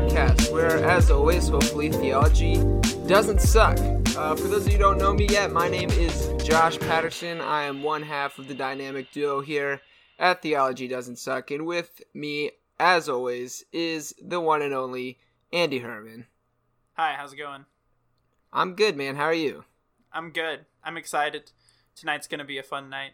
podcast, where, as always, hopefully, theology doesn't suck. Uh, for those of you who don't know me yet, my name is Josh Patterson. I am one half of the dynamic duo here at Theology Doesn't Suck, and with me, as always, is the one and only Andy Herman. Hi, how's it going? I'm good, man. How are you? I'm good. I'm excited. Tonight's gonna be a fun night.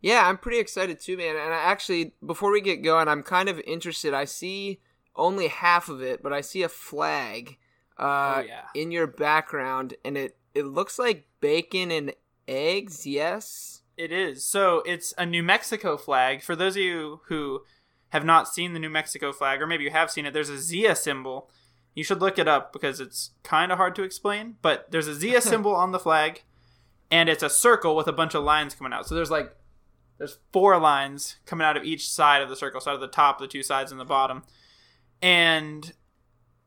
Yeah, I'm pretty excited too, man. And I actually, before we get going, I'm kind of interested. I see only half of it, but I see a flag uh, Oh, yeah. in your background, and it it looks like bacon and eggs. Yes. It is. So it's a New Mexico flag. For those of you who have not seen the New Mexico flag, or maybe you have seen it, there's a Zia symbol. You should look it up because it's kind of hard to explain. But there's a Zia symbol on the flag, and it's a circle with a bunch of lines coming out. So there's like there's four lines coming out of each side of the circle, so out of the top, the two sides, and the bottom. And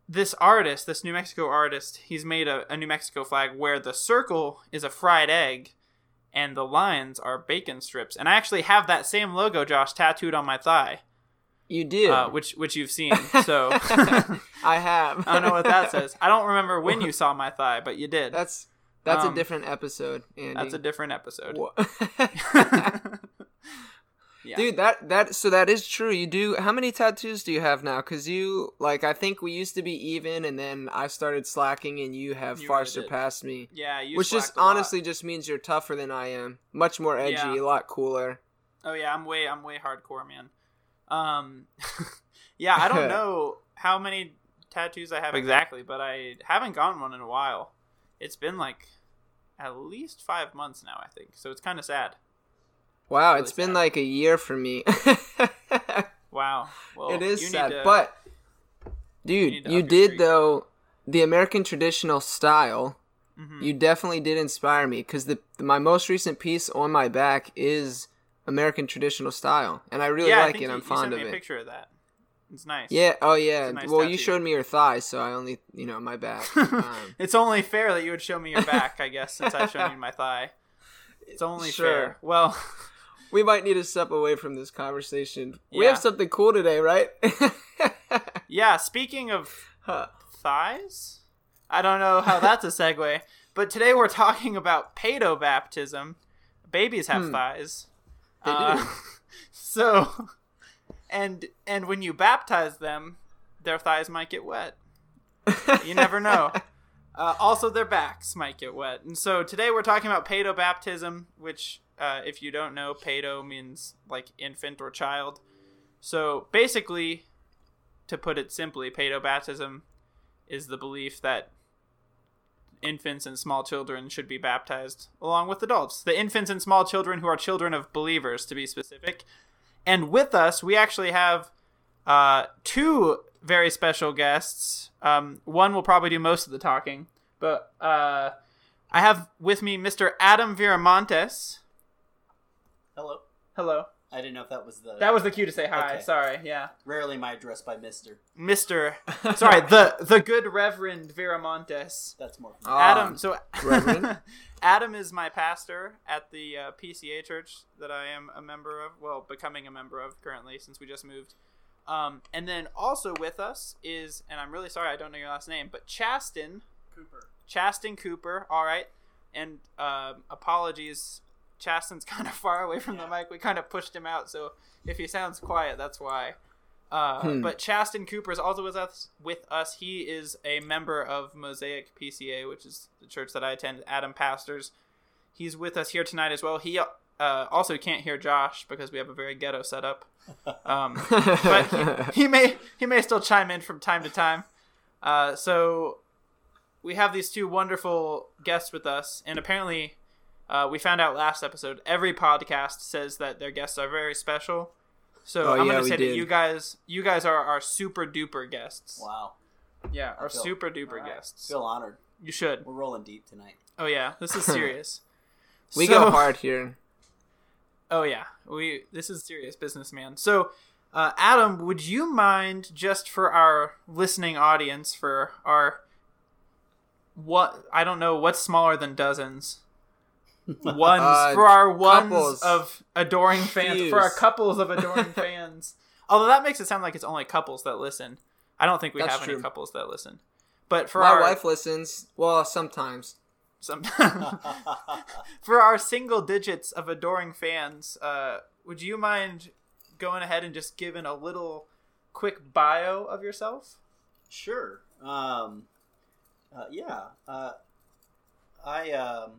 this artist, this New Mexico artist, he's made a, a New Mexico flag where the circle is a fried egg and the lines are bacon strips. And I actually have that same logo, Josh, tattooed on my thigh, You do. uh, which which you've seen. So I have. I don't know what that says. I don't remember when you saw my thigh, but you did. That's that's a Um, different episode, Andy. That's a different episode. Yeah. Dude, that that so that is true. You do. How many tattoos do you have now? Because you like, I think we used to be even, and then I started slacking, and you have You far surpassed me. Yeah, you Which just a lot. honestly just means you're tougher than I am. Much more edgy, Yeah. a lot cooler. Oh yeah, I'm way I'm way hardcore, man. Um Yeah, I don't know how many tattoos I have exactly, but I haven't gotten one in a while. It's been like at least 5 months now, I think. So it's kind of sad. Wow, Really it's been like a year for me. Wow. Well, it is sad, to- but dude, to you did though the American traditional style. Mhm. You definitely did inspire me because the my most recent piece on my back is American traditional style, and I really yeah, like think it. you- I'm you fond of it. picture of that. It's nice. Yeah. Oh, yeah. Nice well, you showed me your thighs, so I only, you know, my back. Um, it's only fair that you would show me your back, I guess, since I've shown you my thigh. It's only Sure. fair. Well, we might need to step away from this conversation. We have something cool today, right? yeah, speaking of Huh. thighs? I don't know how that's a segue, but today we're talking about pedo baptism. Babies have Hmm. thighs. They Uh, do. So, and and when you baptize them, their thighs might get wet. You never know. Uh, also, their backs might get wet. And so today we're talking about pedo baptism, which, uh, if you don't know, pedo means like infant or child. So basically, to put it simply, pedo baptism is the belief that infants and small children should be baptized along with adults. The infants and small children who are children of believers, to be specific. And with us, we actually have uh, two very special guests. Um, one will probably do most of the talking, but uh, I have with me Mr. Adam Viramontes. Hello. Hello. I didn't know if that was the. That was the cue to say hi. Okay. Sorry. Yeah. rarely my address by Mister. Mr. Sorry, the the good Reverend Viramontes. That's more. Ah, Adam. So Reverend? Adam is my pastor at the uh, PCA church that I am a member of. Well, becoming a member of currently since we just moved. Um, and then also with us is, and I'm really sorry I don't know your last name, but Chaston Cooper. Chaston Cooper. All right, and um apologies. Chaston's kind of far away from the mic. We kind of pushed him out, so if he sounds quiet, that's why. Uh, Hmm. But Chasten Cooper is also with us. With us, he is a member of Mosaic PCA, which is the church that I attend. Adam pastors. He's with us here tonight as well. He uh, also can't hear Josh because we have a very ghetto setup. Um, but he, he may he may still chime in from time to time. Uh, so we have these two wonderful guests with us, and apparently, uh, we found out last episode every podcast says that their guests are very special. So Oh, I'm yeah, gonna say did. that you guys you guys are our super duper guests. Wow. Yeah, our feel- super duper All right. guests. Feel honored. You should. We're rolling deep tonight. Oh yeah, this is serious. we So- go hard here. Oh yeah, we this is serious business, man. So, uh, Adam, would you mind just for our listening audience, for our what I don't know what's smaller than dozens, Ones Uh, for our ones couples. of adoring fans. For our couples of adoring fans. Although that makes it sound like it's only couples that listen. I don't think we That's have any couples that listen. But for My our wife listens. Well, sometimes. some, for our single digits of adoring fans, uh, would you mind going ahead and just giving a little quick bio of yourself? Sure. Um, uh, yeah. Uh, I um,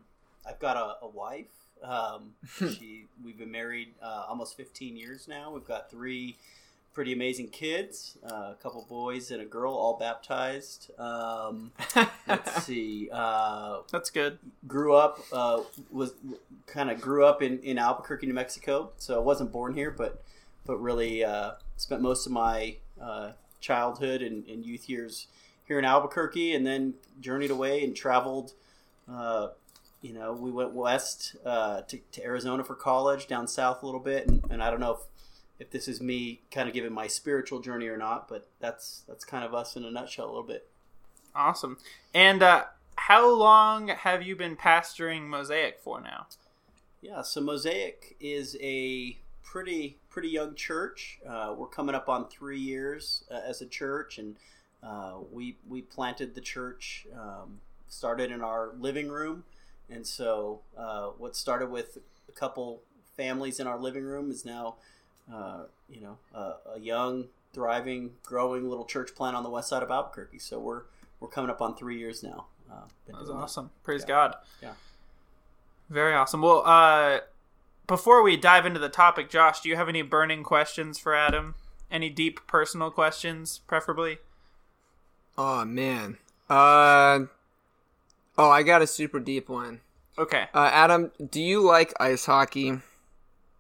I've got a, a wife. Um, she we've been married uh, almost 15 years now. We've got three pretty amazing kids, uh, a couple boys and a girl, all baptized. Um, let's see. Uh, That's good. grew up uh, was kind of grew up in, in Albuquerque, New Mexico. So I wasn't born here, but but really uh, spent most of my uh, childhood and, and youth years here in Albuquerque, and then journeyed away and traveled. You know, we went west uh, to, to Arizona for college, down south a little bit, and, and I don't know if, if this is me kind of giving my spiritual journey or not, but that's that's kind of us in a nutshell a little bit. Awesome. And uh, how long have you been pastoring Mosaic for now? Yeah, so Mosaic is a pretty pretty young church. Uh, we're coming up on three years uh, as a church, and uh, we we planted the church. Um, started in our living room, and so uh, what started with a couple families in our living room is now, uh, you know, a, a young, thriving, growing little church plant on the west side of Albuquerque. So we're we're coming up on three years now. Uh, been That's doing that. awesome. Praise Yeah. God. Yeah. Very awesome. Well, uh, before we dive into the topic, Josh, do you have any burning questions for Adam? Any deep personal questions, preferably? Oh man. Uh. Oh, I got a super deep one. Okay. Uh, Adam, do you like ice hockey?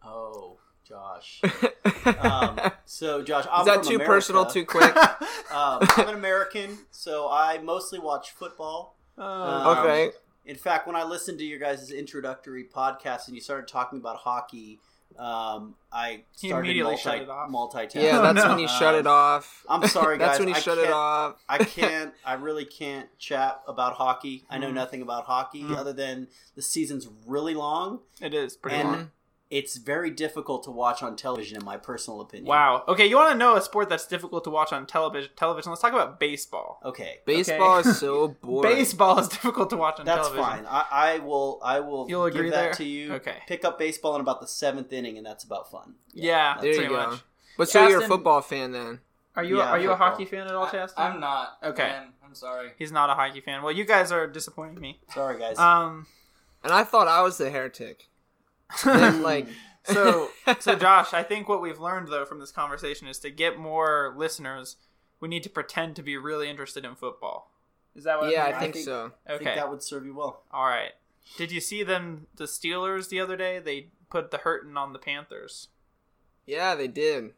Oh, Josh. um, so Josh, I'm Is that too America. personal? Too quick? Um, I'm an American, so I mostly watch football. Uh, okay. In fact, when I listened to your guys' introductory podcast and you started talking about hockey, um, I He started immediately multi- shut it off. multitasking. Yeah, that's no. when you shut it off. I'm sorry, guys. That's when you I shut it can't- off. I can't. I really can't chat about hockey. I know Mhm. nothing about hockey Mhm. other than the season's really long. it is pretty And- long. It's very difficult to watch on television, in my personal opinion. Wow. Okay, you want to know a sport that's difficult to watch on television? Television. Let's talk about baseball. Okay. Baseball is so boring. Baseball is difficult to watch on That's television. That's fine. I, I will. I will. You'll give agree that there? to you. Okay. Pick up baseball in about the seventh inning, and that's about fun. Yeah, that's There you pretty go. much. But so you're a football fan then? Are you Yeah, are you a hockey fan at all, I, Chastain? I'm not. Okay. Man, I'm sorry. He's not a hockey fan. Well, you guys are disappointing me. Sorry, guys. Um. And I thought I was the heretic. Then, like, so so Josh, I think what we've learned though from this conversation is to get more listeners, we need to pretend to be really interested in football. Is that what? yeah, I'm I hearing? think so. I think Okay. that would serve you well. All right. Did you see them the Steelers the other day? They put the hurting on the Panthers. Yeah, they did.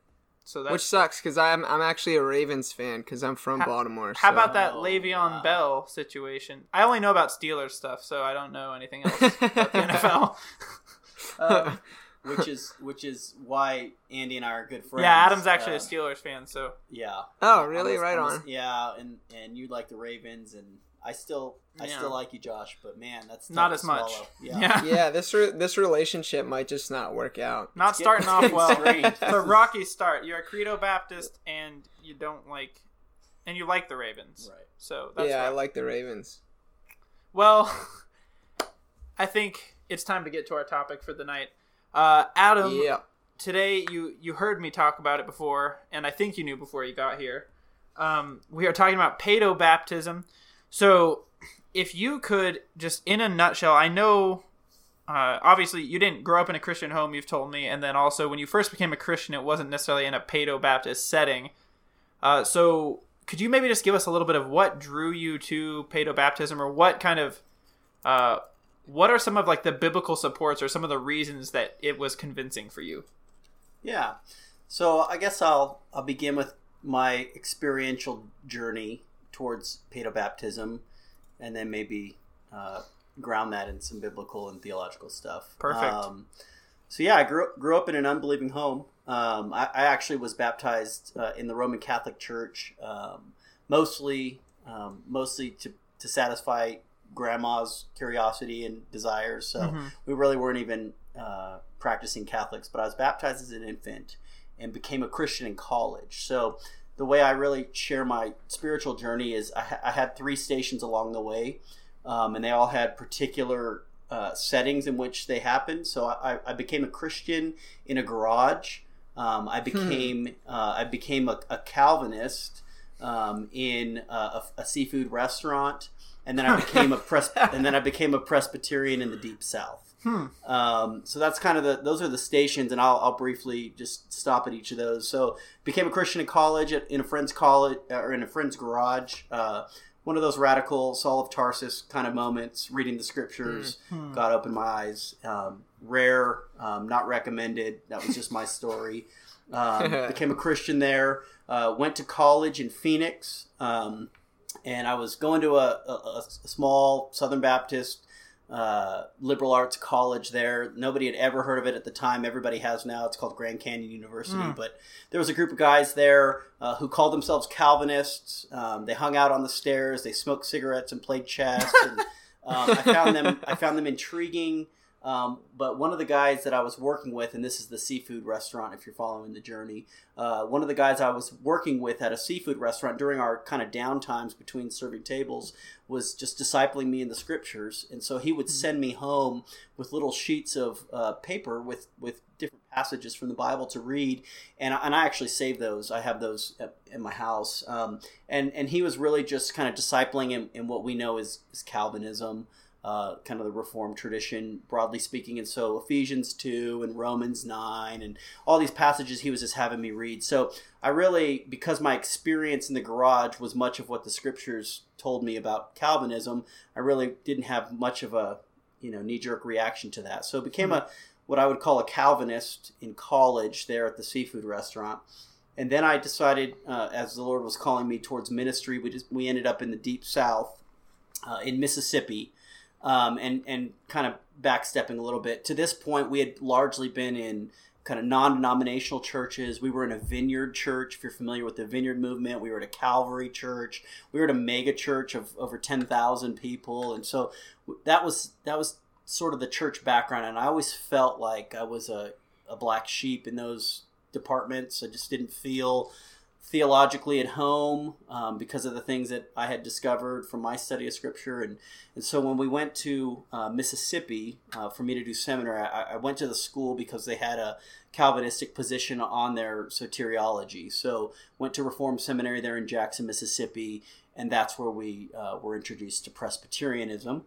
So that's Which sucks because I'm I'm actually a Ravens fan because I'm from How- Baltimore. How so- about that Oh, Le'Veon wow. Bell situation? I only know about Steelers stuff, so I don't know anything else about the NFL. Um, Which is which is why Andy and I are good friends. yeah, Adam's actually Uh, a Steelers fan, so Yeah. Oh, really? I'm Right I'm on. Yeah, and and you like the Ravens, and I still I Yeah. still like you, Josh. But man, that's not as much. Yeah, Yeah. yeah, this re- this relationship might just not work out. not It's getting- starting off well. getting strange. it's a rocky start. You're a Credo Baptist, and you don't like, and you like the Ravens. Right. So that's yeah, I like the Ravens. Well, I think it's time to get to our topic for the night. Uh, Adam, yeah. today you you heard me talk about it before, and I think you knew before you got here. Um, we are talking about pedo baptism. So, if you could just, in a nutshell, I know. Uh, obviously, you didn't grow up in a Christian home. You've told me, and then also when you first became a Christian, it wasn't necessarily in a pedo Baptist setting. Uh, so, could you maybe just give us a little bit of what drew you to pedo baptism, or what kind of, uh, what are some of like the biblical supports, or some of the reasons that it was convincing for you? Yeah. So I guess I'll I'll begin with my experiential journey towards pedobaptism, and then maybe uh, ground that in some biblical and theological stuff. Perfect. Um, so yeah, I grew grew up in an unbelieving home. Um, I, I actually was baptized uh, in the Roman Catholic Church, um, mostly um, mostly to to satisfy grandma's curiosity and desires. So Mhm. we really weren't even uh, practicing Catholics. But I was baptized as an infant and became a Christian in college. So the way I really share my spiritual journey is I, ha- I had three stations along the way, um, and they all had particular uh, settings in which they happened. So I, I became a Christian in a garage. Um, I became uh, I became a, a Calvinist um, in a, a seafood restaurant, and then I became a pres- and then I became a Presbyterian in the Deep South. Hmm. Um, so that's kind of the those are the stations, and I'll, I'll briefly just stop at each of those. So became a Christian in college, at, in a friend's college or in a friend's garage. Uh, one of those radical Saul of Tarsus kind of moments, reading the scriptures, Hmm. God opened my eyes. Um, rare, um, not recommended. That was just my story. Um, became a Christian there. Uh, went to college in Phoenix, um, and I was going to a, a, a small Southern Baptist uh, liberal arts college there. Nobody had ever heard of it at the time. Everybody has now. It's called Grand Canyon University. Mm. But there was a group of guys there uh, who called themselves Calvinists. Um, they hung out on the stairs. They smoked cigarettes and played chess. And, um, I found them. I found them intriguing. Um, but one of the guys that I was working with, and this is the seafood restaurant, if you're following the journey, uh, one of the guys I was working with at a seafood restaurant during our kind of downtimes between serving tables was just discipling me in the scriptures, and so he would send me home with little sheets of uh, paper with with different passages from the Bible to read, and I, and I actually save those. I have those at, in my house, um, and and he was really just kind of discipling in, in what we know is, is Calvinism. Uh, kind of the Reformed tradition, broadly speaking. And so Ephesians 2 and Romans 9 and all these passages he was just having me read. So I really, because my experience in the garage was much of what the scriptures told me about Calvinism, I really didn't have much of a you know knee jerk reaction to that. So it became a what I would call a Calvinist in college there at the seafood restaurant. And then I decided, uh, as the Lord was calling me towards ministry, we just we ended up in the deep South, uh, in Mississippi, um, and and kind of backstepping a little bit. To this point, we had largely been in kind of non-denominational churches. We were in a vineyard church. If you're familiar with the vineyard movement, we were at a Calvary church. We were at a mega church of over ten thousand people, and so that was that was sort of the church background. And I always felt like I was a, a black sheep in those departments. I just didn't feel theologically at home um, because of the things that I had discovered from my study of Scripture. And, and so when we went to uh, Mississippi uh, for me to do seminary, I, I went to the school because they had a Calvinistic position on their soteriology. So went to Reformed Seminary there in Jackson, Mississippi, and that's where we uh, were introduced to Presbyterianism.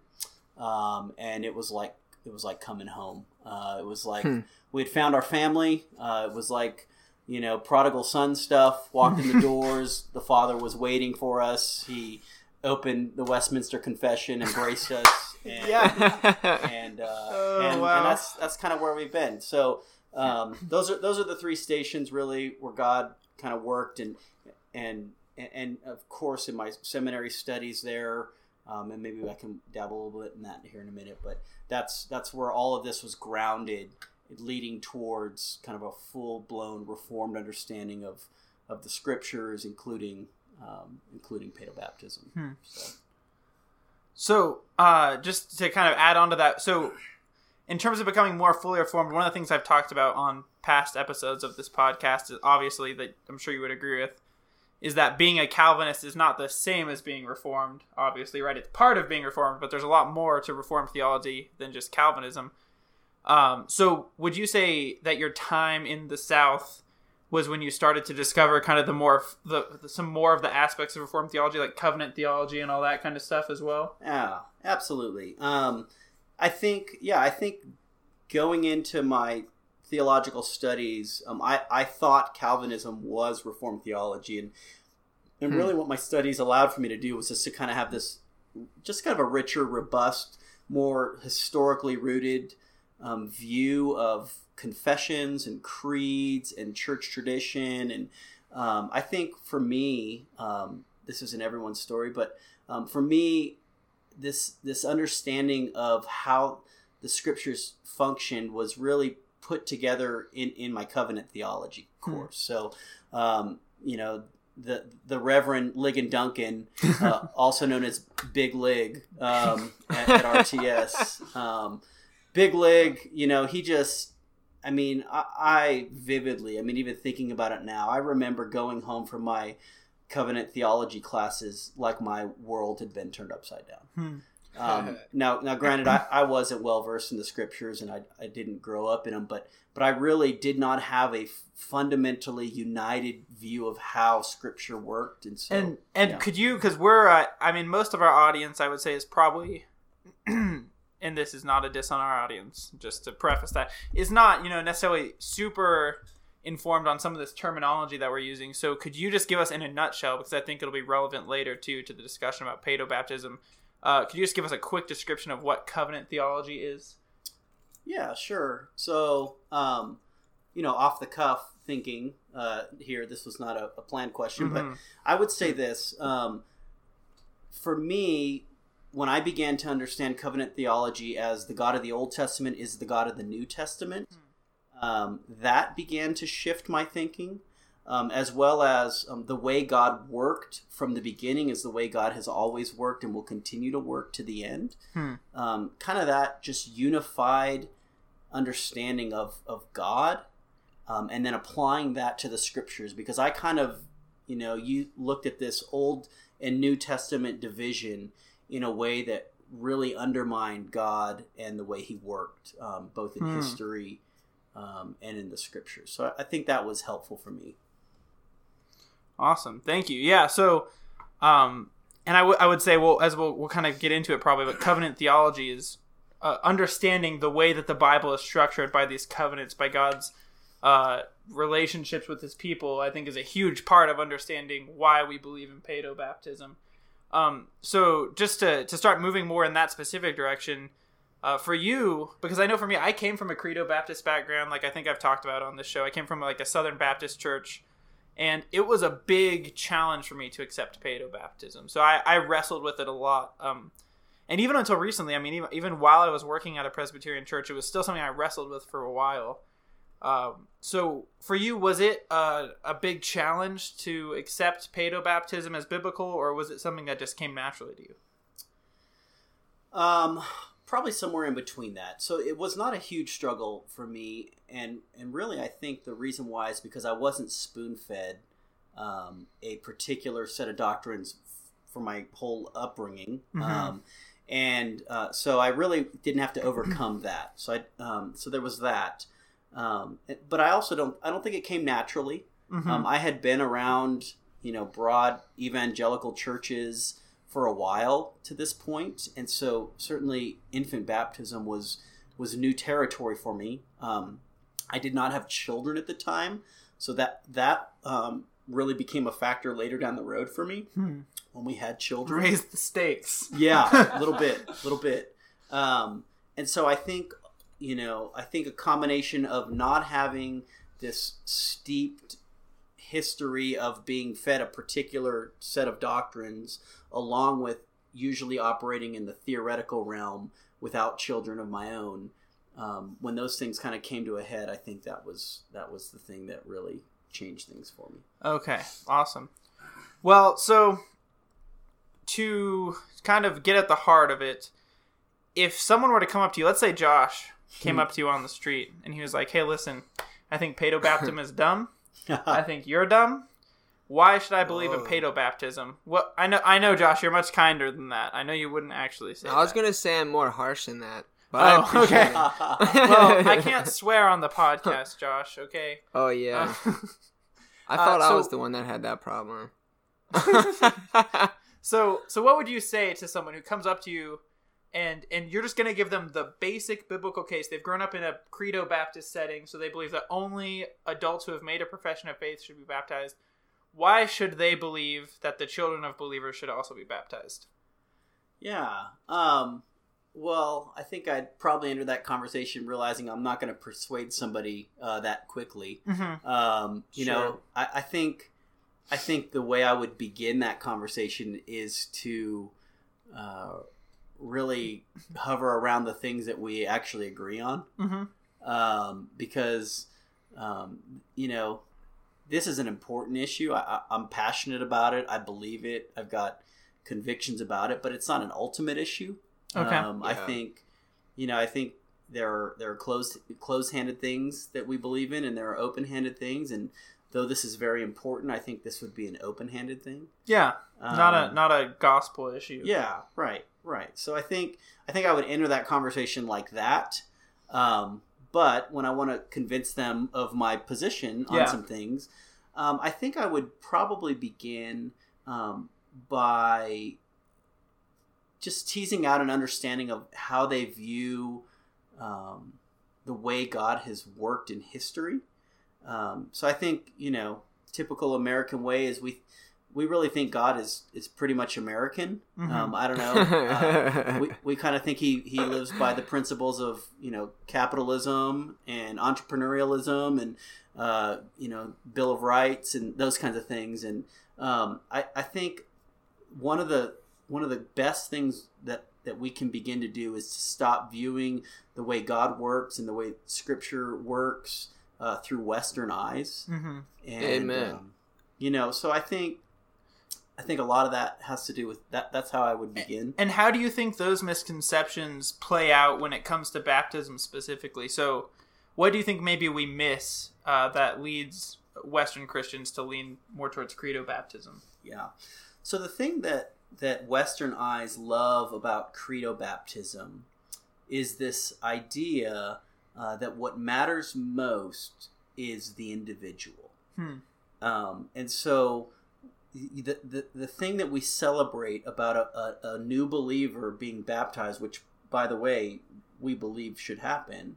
Um, and it was like it was like coming home. Uh, it was like Hmm. we had found our family. Uh, it was like you know, prodigal son stuff. Walked in the doors. The father was waiting for us. He opened the Westminster Confession, embraced us. And, Yeah. and uh, Oh, and, wow. and that's that's kind of where we've been. So um, those are those are the three stations really where God kind of worked, and and and of course in my seminary studies there. Um, and maybe I can dabble a little bit in that here in a minute, but that's that's where all of this was grounded leading towards kind of a full blown reformed understanding of of the scriptures, including um, including paedobaptism. Hmm. So, So, uh, just to kind of add on to that, so in terms of becoming more fully reformed, one of the things I've talked about on past episodes of this podcast is obviously that I'm sure you would agree with is that being a Calvinist is not the same as being reformed. Obviously, right? It's part of being reformed, but there's a lot more to reformed theology than just Calvinism. Um, so, would you say that your time in the South was when you started to discover kind of the more the, the some more of the aspects of reformed theology, like covenant theology and all that kind of stuff as well? yeah, absolutely. Um, I think, yeah, I think going into my theological studies, um, I, I thought Calvinism was Reformed theology, and and Hmm. really what my studies allowed for me to do was just to kind of have this, just kind of a richer, robust, more historically rooted um, view of confessions and creeds and church tradition, and um, I think for me, um, this isn't everyone's story, but um, for me, this this understanding of how the scriptures functioned was really put together in, in my covenant theology Hmm. course. So, um, you know, the the Reverend Ligon Duncan, uh, also known as Big Lig um, at, at, RTS. Um, Big Lig, you know, he just. I mean, I, I vividly. I mean, even thinking about it now, I remember going home from my covenant theology classes like my world had been turned upside down. Hmm. Um, now, now, granted, I, I wasn't well versed in the scriptures and I, I didn't grow up in them, but but I really did not have a fundamentally united view of how scripture worked. And so, and and yeah. could you because we're uh, I mean most of our audience I would say is probably. and this is not a diss on our audience, just to preface that, is not, you know, necessarily super informed on some of this terminology that we're using. So could you just give us in a nutshell, because I think it'll be relevant later too to the discussion about paedo baptism, uh, could you just give us a quick description of what covenant theology is? Yeah, sure. So, um, you know, off the cuff thinking uh, here, this was not a, a planned question, Mm-hmm. but I would say this. Um, for me, when I began to understand covenant theology as the God of the Old Testament is the God of the New Testament, um, that began to shift my thinking. Um, as well as um, the way God worked from the beginning is the way God has always worked and will continue to work to the end. Hmm. Um, kind of that just unified understanding of, of God um, and then applying that to the scriptures because I kind of, you know, you looked at this Old and New Testament division in a way that really undermined God and the way he worked, um, both in Hmm. history um, and in the scriptures. So I think that was helpful for me. Awesome, thank you. Yeah, so, um, and I, w- I would say, well, as we'll, we'll kind of get into it probably, but covenant theology is uh, understanding the way that the Bible is structured by these covenants, by God's uh, relationships with His people. I think is a huge part of understanding why we believe in paedo baptism. Um, so, just to to start moving more in that specific direction. Uh, for you, because I know for me, I came from a Credo Baptist background, like I think I've talked about on this show. I came from like a Southern Baptist church, and it was a big challenge for me to accept paedo baptism. So I, I wrestled with it a lot. Um, and even until recently, I mean, even, even while I was working at a Presbyterian church, it was still something I wrestled with for a while. Um, so for you, was it a, a big challenge to accept paedo baptism as biblical, or was it something that just came naturally to you? Um, probably somewhere in between that. So it was not a huge struggle for me, and and really, I think the reason why is because I wasn't spoon fed um, a particular set of doctrines f- for my whole upbringing. Mhm. Um, and uh, so I really didn't have to overcome that. So I, um, so there was that. Um, but I also don't. I don't think it came naturally. Mhm. Um, I had been around, you know, broad evangelical churches for a while to this point, and so certainly infant baptism was was new territory for me. Um, I did not have children at the time, so that that um, really became a factor later down the road for me Hmm. when we had children. Raise the stakes. Yeah, a little bit, a little bit. Um, and so I think, you know, I think a combination of not having this steeped history of being fed a particular set of doctrines, along with usually operating in the theoretical realm without children of my own. Um, when those things kind of came to a head, I think that was that was the thing that really changed things for me. Okay, awesome. Well, so to kind of get at the heart of it, if someone were to come up to you, let's say Josh came up to you on the street and he was like, "Hey, listen, I think paedo baptism is dumb. I think you're dumb. Why should I believe in Whoa. paedo baptism?" What I know, I know, Josh, you're much kinder than that. I know you wouldn't actually say. I was that. gonna say I'm more harsh than that. But I Oh, appreciate okay. it. well, I can't swear on the podcast, Josh. Okay. Oh yeah. Uh, I thought I so- was the one that had that problem. So, so what would you say to someone who comes up to you, and and you're just gonna give them the basic biblical case? They've grown up in a credo Baptist setting, so they believe that only adults who have made a profession of faith should be baptized. Why should they believe that the children of believers should also be baptized? Yeah. Um, well, I think I'd probably enter that conversation realizing I'm not going to persuade somebody uh, that quickly. Mm-hmm. Um, you Sure. know, I, I think I think the way I would begin that conversation is to uh, really hover around the things that we actually agree on Mm-hmm. um, because um, you know this is an important issue. I, I, am passionate about it. I believe it. I've got convictions about it, but it's not an ultimate issue. Okay. Um, I think, you know, I think there are there are closed closed handed things that we believe in, and there are open handed things. And though this is very important, I think this would be an open handed thing. Yeah, not a Um, not a gospel issue. yeah, right, right. So I think I think I would enter that conversation like that. Um, but when I want to convince them of my position on Yeah. some things, um, I think I would probably begin um, by just teasing out an understanding of how they view um, the way God has worked in history. Um, so I think you know, typical American way is we we really think God is is pretty much American. Mhm. Um, I don't know. Uh, we we kind of think he he lives by the principles of you know capitalism and entrepreneurialism and uh, you know Bill of Rights and those kinds of things. And um, I I think one of the one of the best things that that we can begin to do is to stop viewing the way God works and the way Scripture works uh, through Western eyes. hmm And, Amen. Um, you know, so I think I think a lot of that has to do with that. That's how I would begin. And how do you think those misconceptions play out when it comes to baptism specifically? So, what do you think maybe we miss uh, that leads Western Christians to lean more towards credo baptism? Yeah. So the thing that that Western eyes love about credo baptism is this idea uh, that what matters most is the individual. Hmm. Um, and so the, the the thing that we celebrate about a, a, a new believer being baptized, which by the way we believe should happen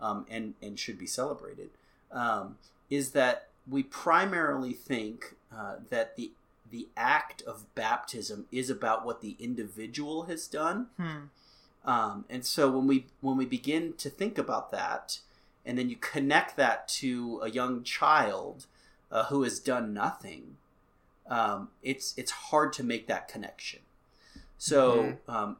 um, and and should be celebrated, um, is that we primarily think uh, that the the act of baptism is about what the individual has done. Hmm. Um, and so when we when we begin to think about that, and then you connect that to a young child uh, who has done nothing, um, it's it's hard to make that connection. So um,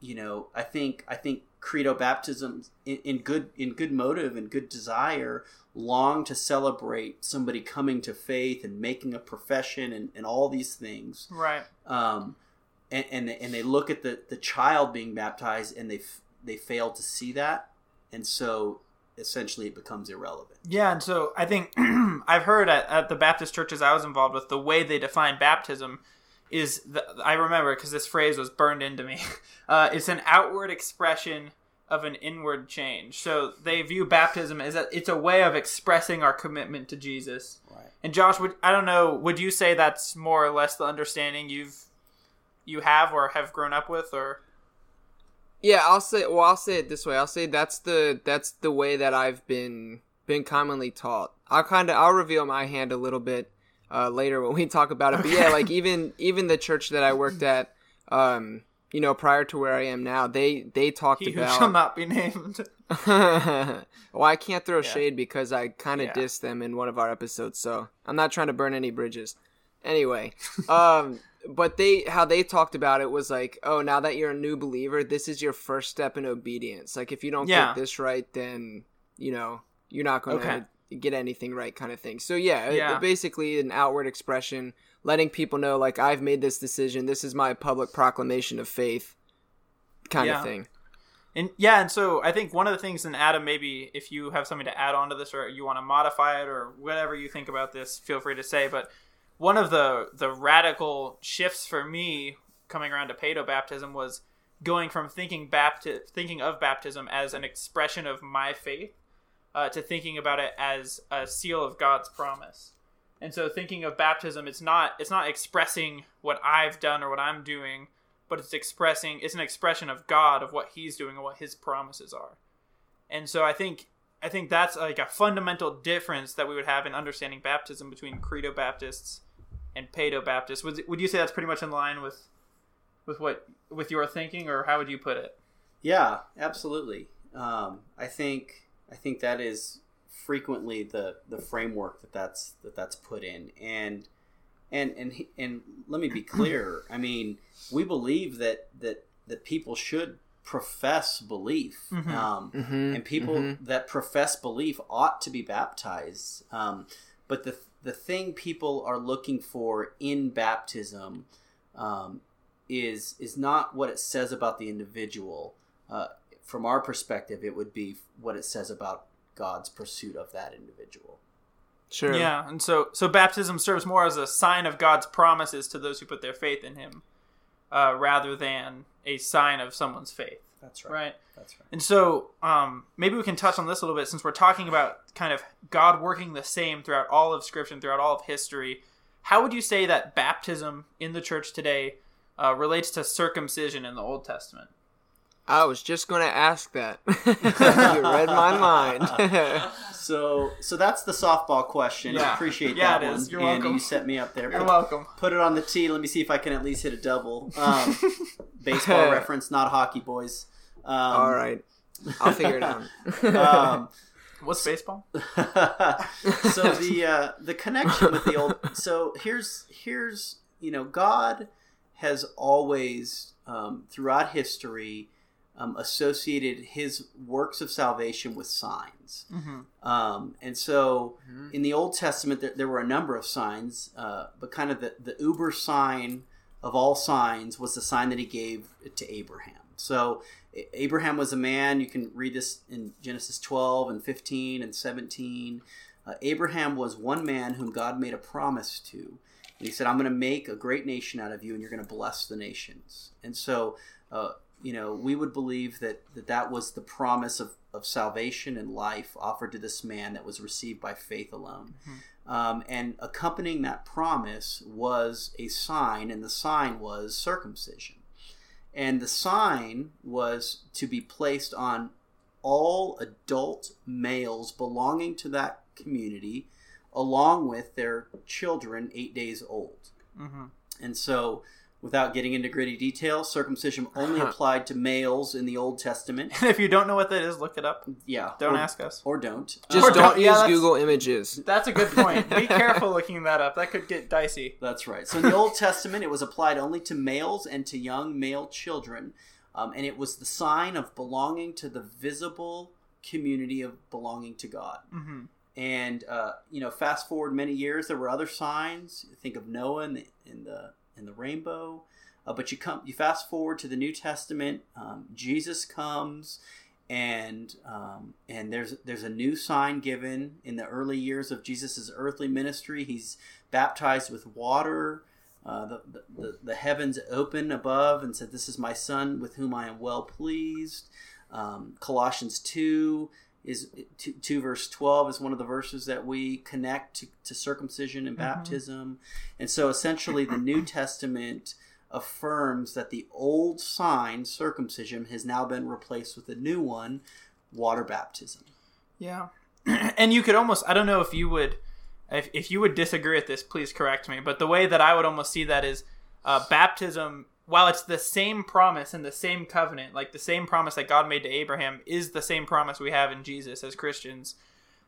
you know, I think I think credo baptisms in, in good in good motive and good desire long to celebrate somebody coming to faith and making a profession and, and all these things Right. um, and and they, and they look at the, the child being baptized and they f- they fail to see that and so essentially it becomes irrelevant Yeah, and so I think I've heard at, at the Baptist churches I was involved with, the way they define baptism is the, I remember because this phrase was burned into me. Uh, it's an outward expression of an inward change. So they view baptism as a, it's a way of expressing our commitment to Jesus. right And Josh, would I don't know, would you say that's more or less the understanding you've you have or have grown up with, or Yeah, I'll say. Well, I'll say it this way. I'll say that's the that's the way that I've been been commonly taught. I'll kind of I'll reveal my hand a little bit uh, later when we talk about it. But yeah, like even even the church that I worked at, um, you know, prior to where I am now, they they talked he who about. shall not be named? well, I can't throw Yeah. shade because I kind of Yeah. dissed them in one of our episodes, so I'm not trying to burn any bridges. Anyway, um, but they how they talked about it was like, oh, now that you're a new believer, this is your first step in obedience. Like if you don't Yeah. get this right, then you know you're not going to Okay. get anything right, kind of thing. So yeah, Yeah. it basically an outward expression, letting people know like I've made this decision. This is my public proclamation of faith, kind Yeah. of thing. And yeah, and so I think one of the things, and Adam, maybe if you have something to add on to this, or you want to modify it, or whatever you think about this, feel free to say. But one of the the radical shifts for me coming around to pedo baptism was going from thinking bapti- thinking of baptism as an expression of my faith uh, to thinking about it as a seal of God's promise. And so thinking of baptism, it's not it's not expressing what I've done or what I'm doing, but it's expressing it's an expression of God of what He's doing and what His promises are. And so I think I think that's like a fundamental difference that we would have in understanding baptism between Credo Baptists and Pedo Baptists. Would would you say that's pretty much in line with with what with your thinking, or how would you put it? yeah absolutely um, i think i think that is frequently the the framework that that's that that's put in and and and and let me be clear i mean we believe that that that people should profess belief Mhm. um, Mm-hmm. and people that profess belief ought to be baptized. Um, but the the thing people are looking for in baptism um, is is not what it says about the individual. Uh, from our perspective, it would be what it says about God's pursuit of that individual. Sure. Yeah, and so so baptism serves more as a sign of God's promises to those who put their faith in Him, uh, rather than a sign of someone's faith. That's right. Right. That's right. And so um, maybe we can touch on this a little bit since we're talking about kind of God working the same throughout all of Scripture and throughout all of history. How would you say that baptism in the church today uh, relates to circumcision in the Old Testament? I was just going to ask that. you read my mind. So so that's the softball question. Yeah. Appreciate Yeah, that it one. is. You're Andy, welcome. you set me up there. You're Put- welcome. Put it on the tee. Let me see if I can at least hit a double. Um, baseball reference, not hockey, boys. Um, All right. I'll figure it out. um, What's baseball? so the uh, the connection with the old. So here's here's you know God has always um, throughout history um, associated His works of salvation with signs. Mm-hmm. Um, and so in the Old Testament, there, there were a number of signs, uh, but kind of the, the uber sign of all signs was the sign that he gave to Abraham. So Abraham was a man, you can read this in Genesis 12 and 15 and 17. Uh, Abraham was one man whom God made a promise to. And he said, I'm going to make a great nation out of you, and you're going to bless the nations. And so, uh, you know, we would believe that that, that was the promise of, of salvation and life offered to this man that was received by faith alone. Um, and accompanying that promise was a sign, and the sign was circumcision. And the sign was to be placed on all adult males belonging to that community, along with their children eight days old. Mm-hmm. And so, without getting into gritty details, circumcision only applied to males in the Old Testament. And if you don't know what that is, look it up. Yeah. Don't or, ask us. Or don't. Just Or Uh, don't don't- use that's- Google Images. That's a good point. Be careful looking that up. That could get dicey. That's right. So in the Old Testament, it was applied only to males and to young male children, um, and it was the sign of belonging to the visible community of belonging to God. Mm-hmm. And uh, you know, fast forward many years, there were other signs. Think of Noah and the in the in the rainbow. Uh, but you come, you fast forward to the New Testament. Um, Jesus comes, and um, and there's there's a new sign given in the early years of Jesus's earthly ministry. He's baptized with water. Uh, the, the, the heavens open above and said, This is my son with whom I am well pleased. Um, Colossians 2 is 2, 2 verse 12 is one of the verses that we connect to, to circumcision and baptism. And so essentially, the New Testament affirms that the old sign, circumcision, has now been replaced with a new one, water baptism. Yeah. and you could almost I don't know if you would if, if you would disagree with this, please correct me. But the way that I would almost see that is uh, baptism, while it's the same promise and the same covenant, like the same promise that God made to Abraham, is the same promise we have in Jesus as Christians.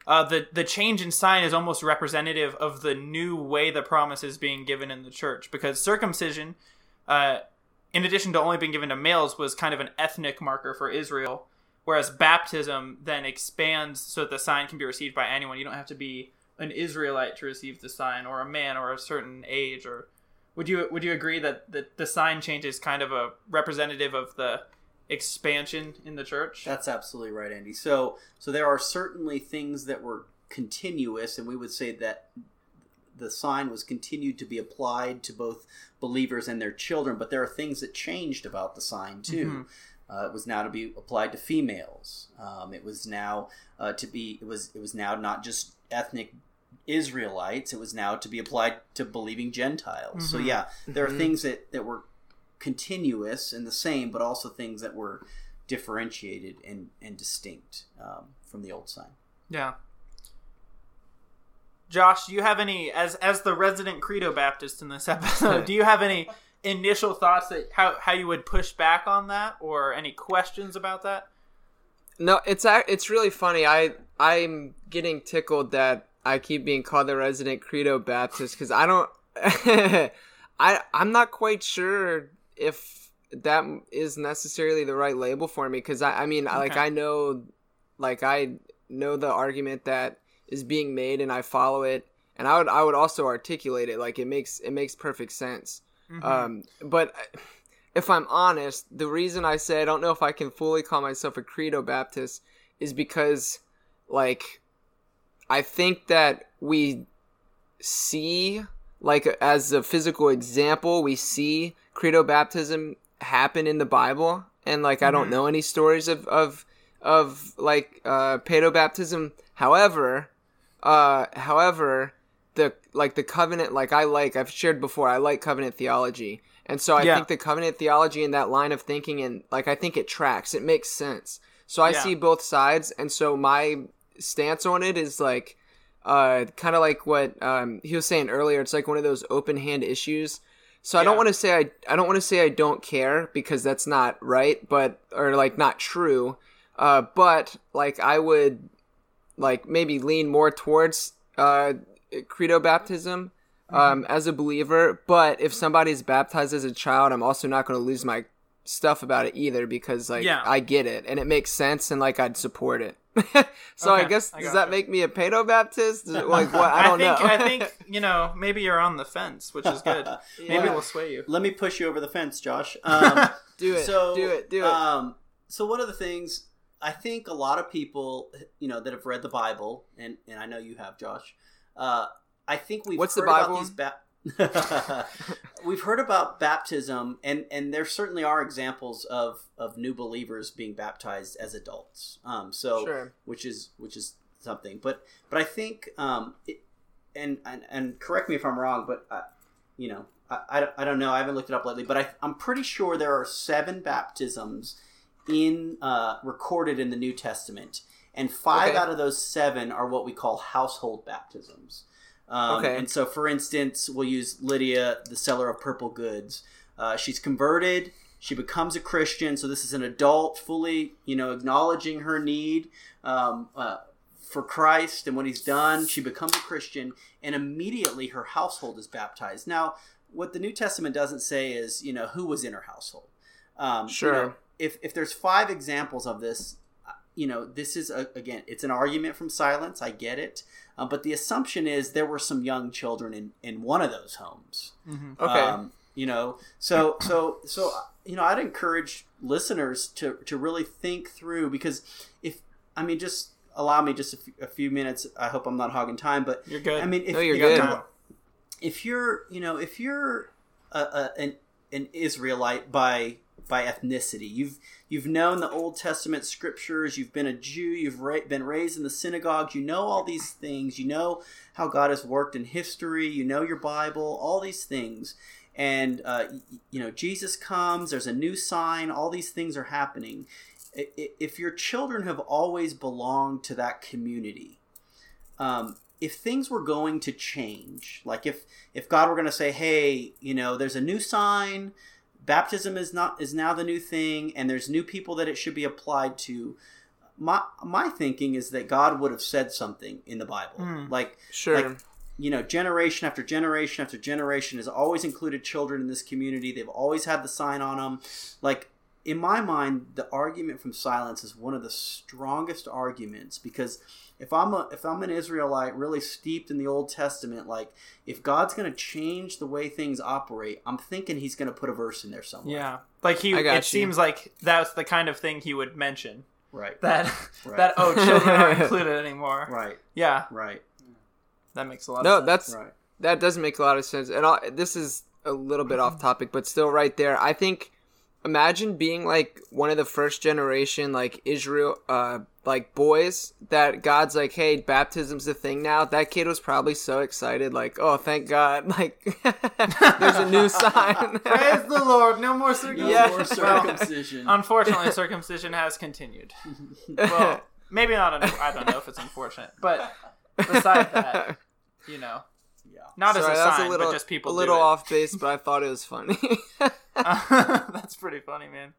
Uh, the the change in sign is almost representative of the new way the promise is being given in the church because circumcision, uh, in addition to only being given to males, was kind of an ethnic marker for Israel, whereas baptism then expands so that the sign can be received by anyone. You don't have to be an Israelite to receive the sign, or a man, or a certain age, or would you would you agree that the, the sign change is kind of a representative of the expansion in the church? That's absolutely right, Andy. So, so there are certainly things that were continuous, and we would say that the sign was continued to be applied to both believers and their children. But there are things that changed about the sign too. Uh, it was now to be applied to females. Um, it was now uh, to be. It was. It was now not just ethnic Israelites. It was now to be applied to believing Gentiles. So Mhm. yeah, there are Mhm. things that that were continuous and the same, but also things that were differentiated and and distinct um, from the old sign. Yeah. Josh, do you have any as as the resident Credo Baptist in this episode? do you have any initial thoughts that how how you would push back on that, or any questions about that? No, it's it's really funny. I I'm getting tickled that I keep being called the resident Credo Baptist because I don't. I I'm not quite sure if that is necessarily the right label for me because I I mean I like I know like I know the argument that is being made and I follow it and I would I would also articulate it like it makes it makes perfect sense. Mhm. Um, but if I'm honest, the reason I say I don't know if I can fully call myself a credo Baptist is because, like, I think that we see, like, as a physical example, we see credo baptism happen in the Bible, and like, I don't Mhm. know any stories of of of like uh, pedo baptism. However, uh, however, the like the covenant, like I like, I've shared before, I like covenant theology, and so I Yeah. think the covenant theology and that line of thinking, and like I think it tracks, it makes sense. So I Yeah. see both sides, and so my stance on it is like, uh, kind of like what um, he was saying earlier. It's like one of those open hand issues. So I don't want to say I I don't want to say I don't care because that's not right, but or like not true. Uh, but like I would like maybe lean more towards uh, credo baptism um, Mm-hmm. as a believer. But if somebody's baptized as a child, I'm also not going to lose my stuff about it either because like Yeah. I get it and it makes sense and like I'd support it. so I guess I does gotcha. that make me a pedo baptist? Like what? I don't think know. I think you know maybe you're on the fence, which is good. Maybe Yeah. we'll sway you. Let me push you over the fence, Josh. Um, do it. so do it. Do it. Um, so one of the things I think a lot of people, you know, that have read the Bible, and and I know you have, Josh. Uh, I think we've What's the Bible? about these. Ba- we've heard about baptism, and and there certainly are examples of of new believers being baptized as adults. Um, so Sure. which is which is something. But but I think um, it, and, and and correct me if I'm wrong, but I, you know I, I, don't- I don't know. I haven't looked it up lately, but I, I'm pretty sure there are seven baptisms in uh, recorded in the New Testament, and five Okay. out of those seven are what we call household baptisms. Um, Okay. And so, for instance, we'll use Lydia, the seller of purple goods. Uh, she's converted. She becomes a Christian. So this is an adult, fully, you know, acknowledging her need um, uh, for Christ and what He's done. She becomes a Christian, and immediately her household is baptized. Now, what the New Testament doesn't say is, you know, who was in her household. Um, you Sure. know, if if there's five examples of this, you know, this is a, again, it's an argument from silence. I get it. Uh, but the assumption is there were some young children in, in one of those homes. Mhm. Okay. Um, you know, so so so you know, I'd encourage listeners to to really think through because if I mean, just allow me just a few, few minutes. I hope I'm not hogging time, but You're good. I mean, if, No, you're if good. you're- if you're you know if you're a, a, an an Israelite by by ethnicity, you've you've known the Old Testament scriptures, you've been a Jew, you've ra- been raised in the synagogue, you know all these things, you know how God has worked in history, you know your Bible, all these things, and uh, you know Jesus comes, there's a new sign, all these things are happening. If your children have always belonged to that community, um, if things were going to change, like if if God were going to say, "Hey, you know, there's a new sign, baptism is not is now the new thing, and there's new people that it should be applied to," my my thinking is that God would have said something in the Bible, Hmm. like Sure. like, you know, generation after generation after generation has always included children in this community. They've always had the sign on them. Like in my mind, the argument from silence is one of the strongest arguments because if I'm a if I'm an Israelite really steeped in the Old Testament, like if God's going to change the way things operate, I'm thinking He's going to put a verse in there somewhere. yeah, like he. I got It you. seems like that's the kind of thing he would mention. Right. That Right. that oh children aren't included anymore. Right. Yeah, Right. that makes a lot. no, of sense. that's Right. that doesn't make a lot of sense. And i this is a little bit off topic, but still right there. I think imagine being like one of the first generation like Israel uh like boys that God's like, "Hey, baptism's a thing now." That kid was probably so excited like, "Oh, thank God." Like there's a new sign. Praise the Lord, no more circumcision. Yeah. More Well, circumcision. unfortunately, circumcision has continued. Well, maybe not. un- I don't know if it's unfortunate, but beside that, you know, yeah. not Sorry, as a sign, a little, but just people a little do it. off base, but I thought it was funny. That's pretty funny, man.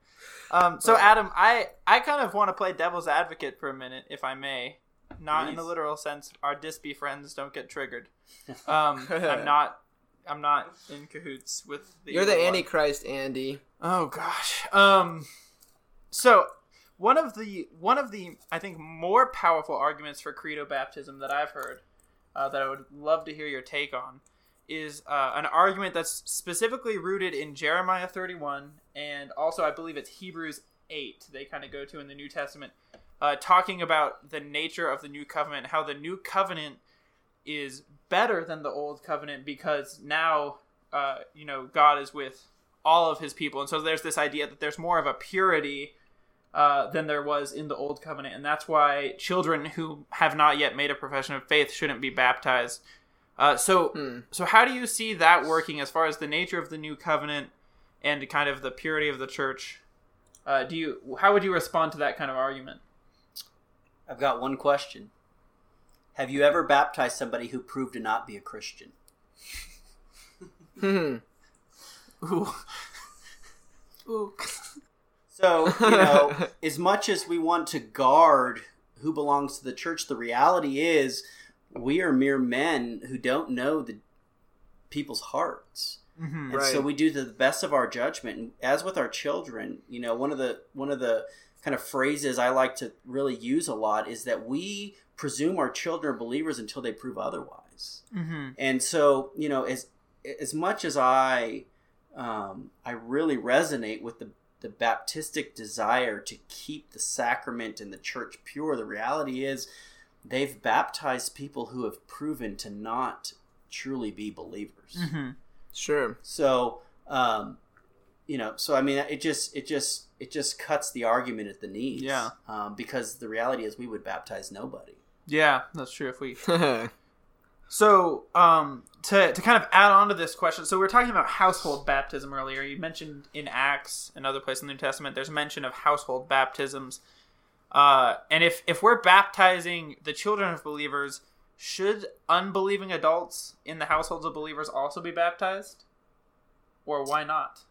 Um, so Adam, I I kind of want to play devil's advocate for a minute, if I may. Not in the literal sense. Our Dispy friends don't get triggered. Um, I'm not. I'm not in cahoots with the. You're the one. Antichrist, Andy. Oh gosh. Um so one of the one of the I think more powerful arguments for credo baptism that I've heard uh, that I would love to hear your take on is uh, an argument that's specifically rooted in Jeremiah 31 and also I believe it's Hebrews 8. They kind of go to in the New Testament, uh, talking about the nature of the new covenant, how the new covenant is better than the old covenant because now, uh, you know, God is with all of His people, and so there's this idea that there's more of a purity. Uh, than there was in the old covenant, and that's why children who have not yet made a profession of faith shouldn't be baptized. Uh, so, Hmm. so how do you see that working as far as the nature of the new covenant and kind of the purity of the church? Uh, do you how would you respond to that kind of argument? I've got one question. Have you ever baptized somebody who proved to not be a Christian? Hmm. Ooh, ooh. So, you know, as much as we want to guard who belongs to the church, the reality is we are mere men who don't know the people's hearts. Mhm. And so we do the best of our judgment. And as with our children, you know, one of the one of the kind of phrases I like to really use a lot is that we presume our children are believers until they prove otherwise. Mhm. And so, you know, as as much as I um, I really resonate with the the Baptistic desire to keep the sacrament and the church pure, the reality is they've baptized people who have proven to not truly be believers. Mhm. Sure. So, um, you know, so I mean, it just, it just, it just cuts the argument at the knees. Yeah. Um, because the reality is, we would baptize nobody. Yeah, that's true. If we So, um, to, to kind of add on to this question, so we are talking about household baptism earlier. You mentioned in Acts, another place in the New Testament, there's mention of household baptisms. Uh, and if, if we're baptizing the children of believers, should unbelieving adults in the households of believers also be baptized? Or why not?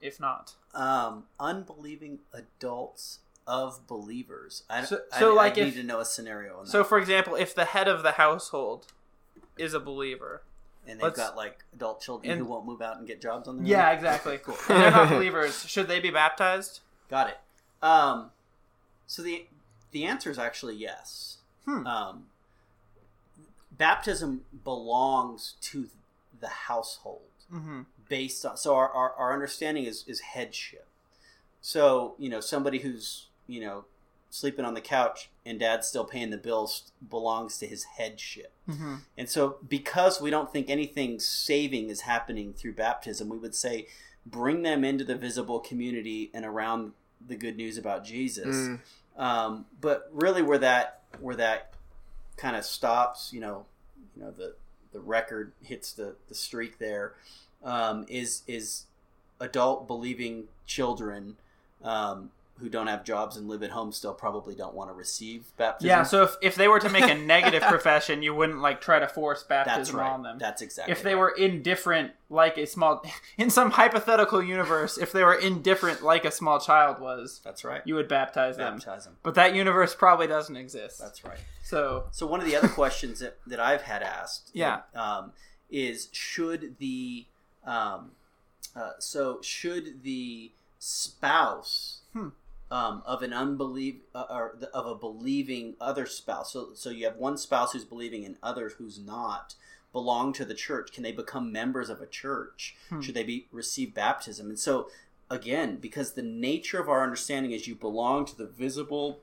If not. Um, unbelieving adults of believers. I, So- I, so, I like, need if- to know a scenario. On So, for example, if the head of the household is a believer, and they've let's- got like adult children and- who won't move out and get jobs on their yeah, own. Yeah, exactly, and they're not believers, should they be baptized? Got it. Um, so the the answer is actually yes. Hmm. Um, baptism belongs to the household Mm-hmm. based on so our, our, our understanding is, is headship so you know somebody who's you know sleeping on the couch and dad's still paying the bills belongs to his headship Mm-hmm. and so because we don't think anything saving is happening through baptism we would say bring them into the visible community and around the good news about jesus Mm. um, but really where that where that kind of stops you know you know the the record hits the the streak there um, is is adult believing children um, who don't have jobs and live at home still probably don't want to receive baptism Yeah, so if, if they were to make a negative profession, you wouldn't like try to force baptism right on them. that's exactly if they right. were indifferent, like a small, in some hypothetical universe, if they were indifferent, like a small child was, that's right you would baptize them. baptize them But that universe probably doesn't exist. that's right so So one of the other questions that, that I've had asked, Yeah. um, is should the um, uh, so should the spouse Hmm. Um, of an unbelief uh, or the, of a believing other spouse, so so you have one spouse who's believing and others who's not belong to the church? Can they become members of a church? Hmm. Should they be receive baptism? And so again, because the nature of our understanding is you belong to the visible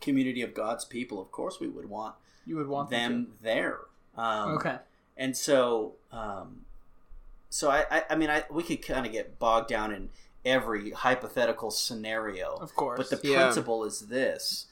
community of God's people, of course we would want you would want them there. Um. Okay. And so, um, so I, I, I mean, I we could kind of get bogged down in every hypothetical scenario. Of course. But the Yeah. principle is this: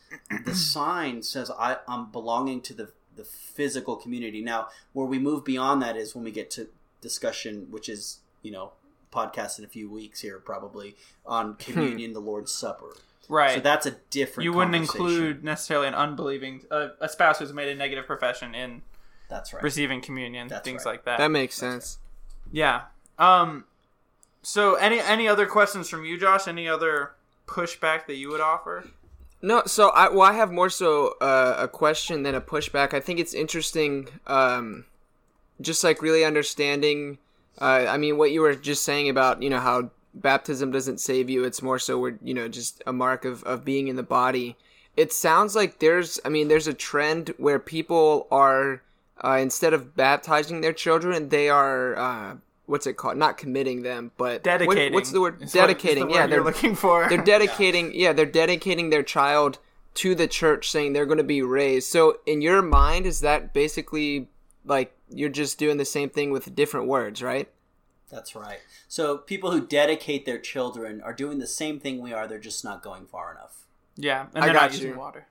the sign says I, I'm belonging to the the physical community. Now, where we move beyond that is when we get to discussion, which is you know podcast in a few weeks here probably on communion, the Lord's Supper. right. So that's a different. you wouldn't include necessarily an unbelieving, uh, a spouse who's made a negative profession in That's right. receiving communion, That's things right. like that. That makes sense. Yeah. Um. So, any any other questions from you, Josh? Any other pushback that you would offer? No, so I well, I have more so uh, a question than a pushback. I think it's interesting, um, just like really understanding. Uh, I mean, what you were just saying about you know how baptism doesn't save you. It's more so we're you know just a mark of of being in the body. It sounds like there's I mean there's a trend where people are uh, instead of baptizing their children, they are uh, what's it called? Not committing them, but what- Dedicating. what's the word? is what- is the dedicating. yeah, they're looking for. they're dedicating. Yeah. they're dedicating their child to the church, saying they're going to be raised. So, in your mind, is that basically like you're just doing the same thing with different words, right? That's right. So people who dedicate their children are doing the same thing we are. They're just not going far enough. yeah, and I they're got not you. using water.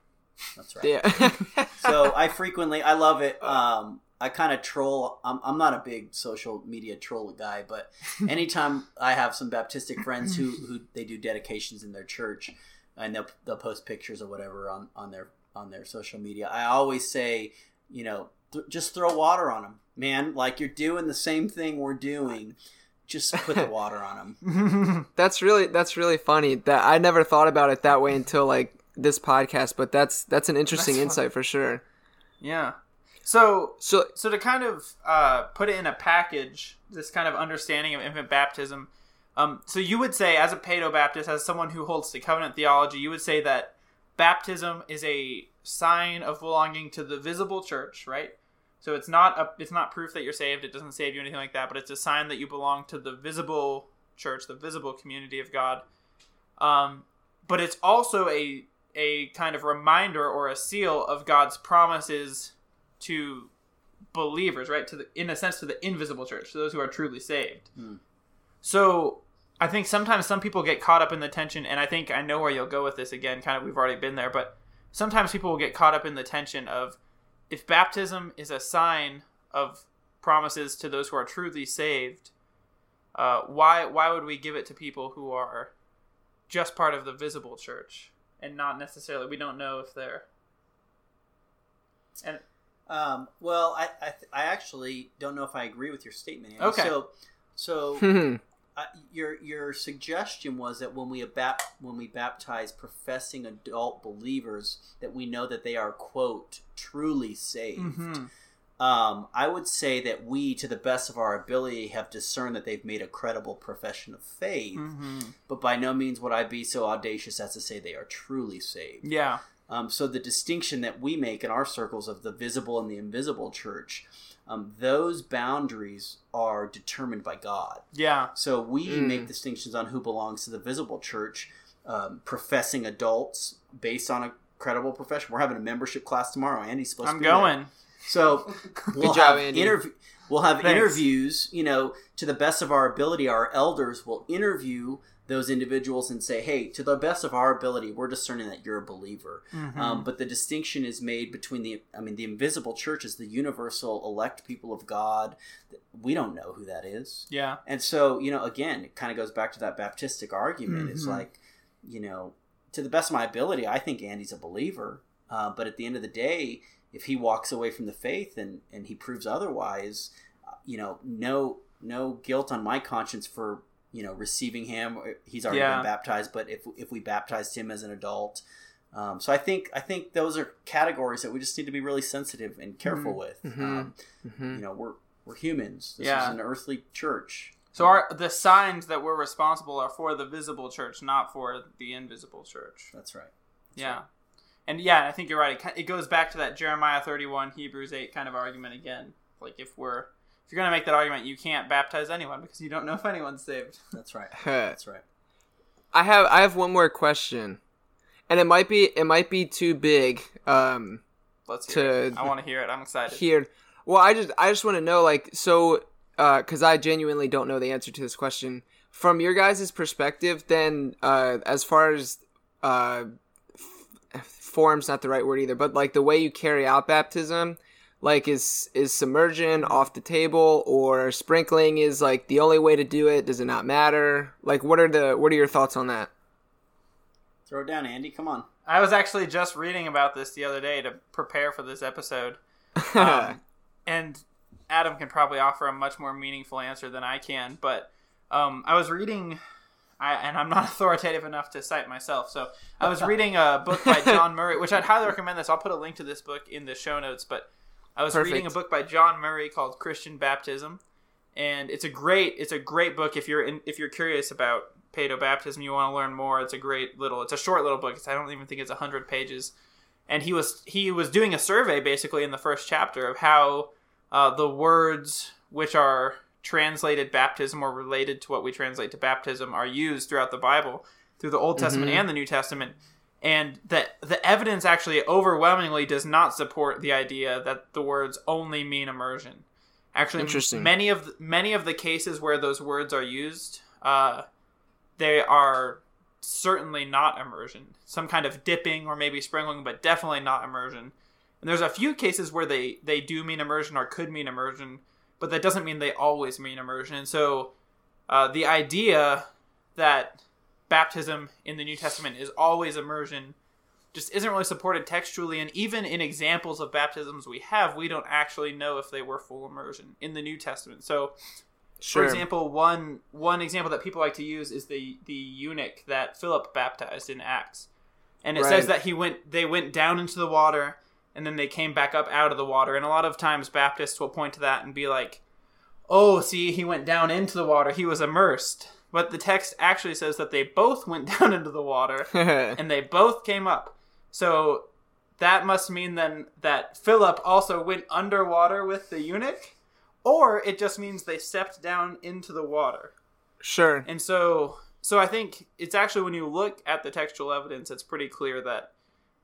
That's right. Yeah. so I frequently, I love it. Um, I kind of troll. I'm, I'm not a big social media troll guy, but anytime I have some Baptistic friends who, who they do dedications in their church, and they'll, they'll post pictures or whatever on, on their on their social media, I always say, you know, th- just throw water on them, man. Like you're doing the same thing we're doing. Just put the water on them. That's really that's really funny. That I never thought about it that way until like this podcast, but that's that's an interesting That's insight for sure. yeah. So So so to kind of uh, put it in a package, this kind of understanding of infant baptism. Um, so you would say, as a Paedo Baptist, as someone who holds to covenant theology, you would say that baptism is a sign of belonging to the visible church, right? So it's not a, it's not proof that you're saved. It doesn't save you anything like that, but it's a sign that you belong to the visible church, the visible community of God. Um, but it's also a a kind of reminder or a seal of God's promises to believers, right? To the in a sense to the invisible church, to those who are truly saved. Hmm. So I think sometimes some people get caught up in the tension, and I think I know where you'll go with this again. Kind of, we've already been there, but sometimes people will get caught up in the tension of if baptism is a sign of promises to those who are truly saved, uh, why why would we give it to people who are just part of the visible church and not necessarily we don't know if they're and Um, well, I, I th- I actually don't know if I agree with your statement. Andy. Okay. So so uh, your your suggestion was that when we abap- when we baptize professing adult believers that we know that they are quote truly saved. Mm-hmm. Um, I would say that we, to the best of our ability, have discerned that they've made a credible profession of faith. Mm-hmm. But by no means would I be so audacious as to say they are truly saved. yeah Um, so the distinction that we make in our circles of the visible and the invisible church, um, those boundaries are determined by God. yeah So we Mm. make distinctions on who belongs to the visible church, um, professing adults based on a credible profession. We're having a membership class tomorrow. Andy's supposed i'm to be there. going So we'll job, have Andy. interview. We'll have Thanks. interviews. You know, to the best of our ability, our elders will interview those individuals and say, "Hey, to the best of our ability, we're discerning that you're a believer." Mhm. Um, but the distinction is made between the, I mean, the invisible church is the universal elect people of God. We don't know who that is, yeah and so you know, again, it kind of goes back to that Baptistic argument. It's Mhm. like, you know, to the best of my ability, I think Andy's a believer. Uh, but at the end of the day, if he walks away from the faith and and he proves otherwise, uh, you know, no no guilt on my conscience for you know receiving him. He's already Yeah. been baptized, but if if we baptized him as an adult. Um, so I think I think those are categories that we just need to be really sensitive and careful with. Mhm. Um, hmm you know, we're we're humans. This Yeah. is an earthly church. so our the signs that we're responsible are for the visible church not for the invisible church That's right. yeah and yeah i think you're right it, ki- it goes back to that jeremiah 31 hebrews 8 kind of argument again like if we're if you're going to make that argument you can't baptize anyone because you don't know if anyone's saved That's right. That's right. I have I have one more question, and it might be it might be too big. Um, let's hear it. I want to hear it i'm excited here. Well, I just I just want to know like so because I genuinely don't know the answer to this question from your guys' perspective. Then uh, as far as uh, f- form's not the right word either, but like the way you carry out baptism. Like is is submersion off the table or sprinkling is like the only way to do it? Does it not matter? Like what are the what are your thoughts on that? Throw it down, Andy. Come on. I was actually just reading about this the other day to prepare for this episode. Um, and Adam can probably offer a much more meaningful answer than I can. But um, I was reading, I, and I'm not authoritative enough to cite myself. So I was reading a book by John Murray, which I'd highly recommend this. I'll put a link to this book in the show notes. But I was reading a book by John Murray called Christian Baptism, and it's a great it's a great book if you're in, if you're curious about paedo baptism. You want to learn more. It's a great little. It's a short little book. It's, I don't even think it's hundred pages and he was he was doing a survey basically in the first chapter of how uh, the words which are translated baptism or related to what we translate to baptism are used throughout the Bible, through the Old Testament Mhm. and the New Testament, and that the evidence actually overwhelmingly does not support the idea that the words only mean immersion. Actually, many of the, many of the cases where those words are used, uh, they are certainly not immersion. Some kind of dipping or maybe sprinkling, but definitely not immersion. And there's a few cases where they they do mean immersion or could mean immersion, but that doesn't mean they always mean immersion. And so, uh, the idea that baptism in the New Testament is always immersion just isn't really supported textually. And even in examples of baptisms we have we don't actually know if they were full immersion in the new testament. So Sure. for example one one example that people like to use is the the eunuch that philip baptized in acts. And it says that he went they went down into the water and then they came back up out of the water. And a lot of times baptists will point to that and be like oh see he went down into the water. He was immersed but the text actually says that they both went down into the water and they both came up. So that must mean then that Philip also went underwater with the eunuch, or it just means they stepped down into the water. sure. And so, so I think it's actually when you look at the textual evidence, it's pretty clear that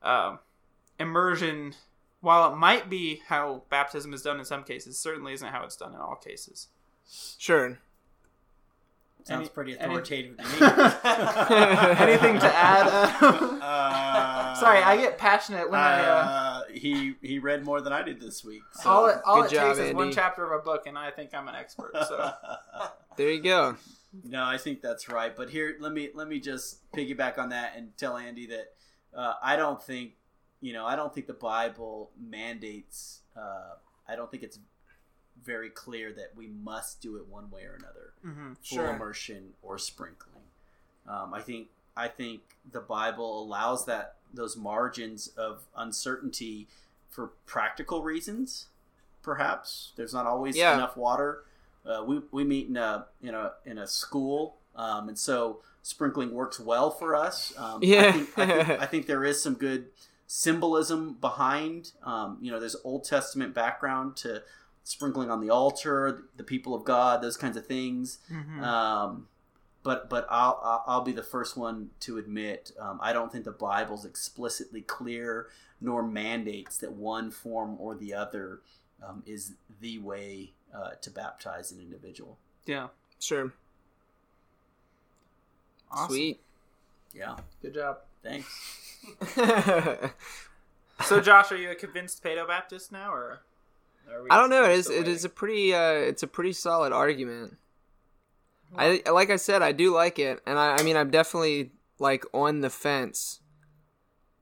um, immersion, while it might be how baptism is done in some cases, certainly isn't how it's done in all cases. Sure. Sounds Any- pretty any- authoritative to me. Anything to add? Uh, Sorry, I get passionate when I. Uh, Uh, he he read more than I did this week. So. all it, all Good it job, takes is one chapter of a book, and I think I'm an expert. So. There you go. no, I think that's right. But here, let me let me just piggyback on that and tell Andy that uh, I don't think you know I don't think the Bible mandates. Uh, I don't think it's very clear that we must do it one way or another. hmm full immersion or sprinkling. Um, I think I think the Bible allows that those margins of uncertainty for practical reasons. Perhaps there's not always Yeah. enough water. Uh, we, we meet in a in a in a school, um, and so sprinkling works well for us. Um, I Yeah. think, I, think, I think there is some good symbolism behind. Um, you know, there's Old Testament background to sprinkling on the altar, the people of God, those kinds of things. hmm Um, but but I'll I'll- I'll be the first one to admit um, I don't think the Bible's explicitly clear nor mandates that one form or the other um, is the way uh, to baptize an individual. Yeah. Sure. Awesome. Sweet. Yeah, Good job. thanks. So, Josh, are you a convinced Paedo Baptist now, or? Are we I don't know. It just is. still It waiting? is a pretty. Uh, it's a pretty solid argument. I like I said, I do like it, and I, I mean, I'm definitely like on the fence.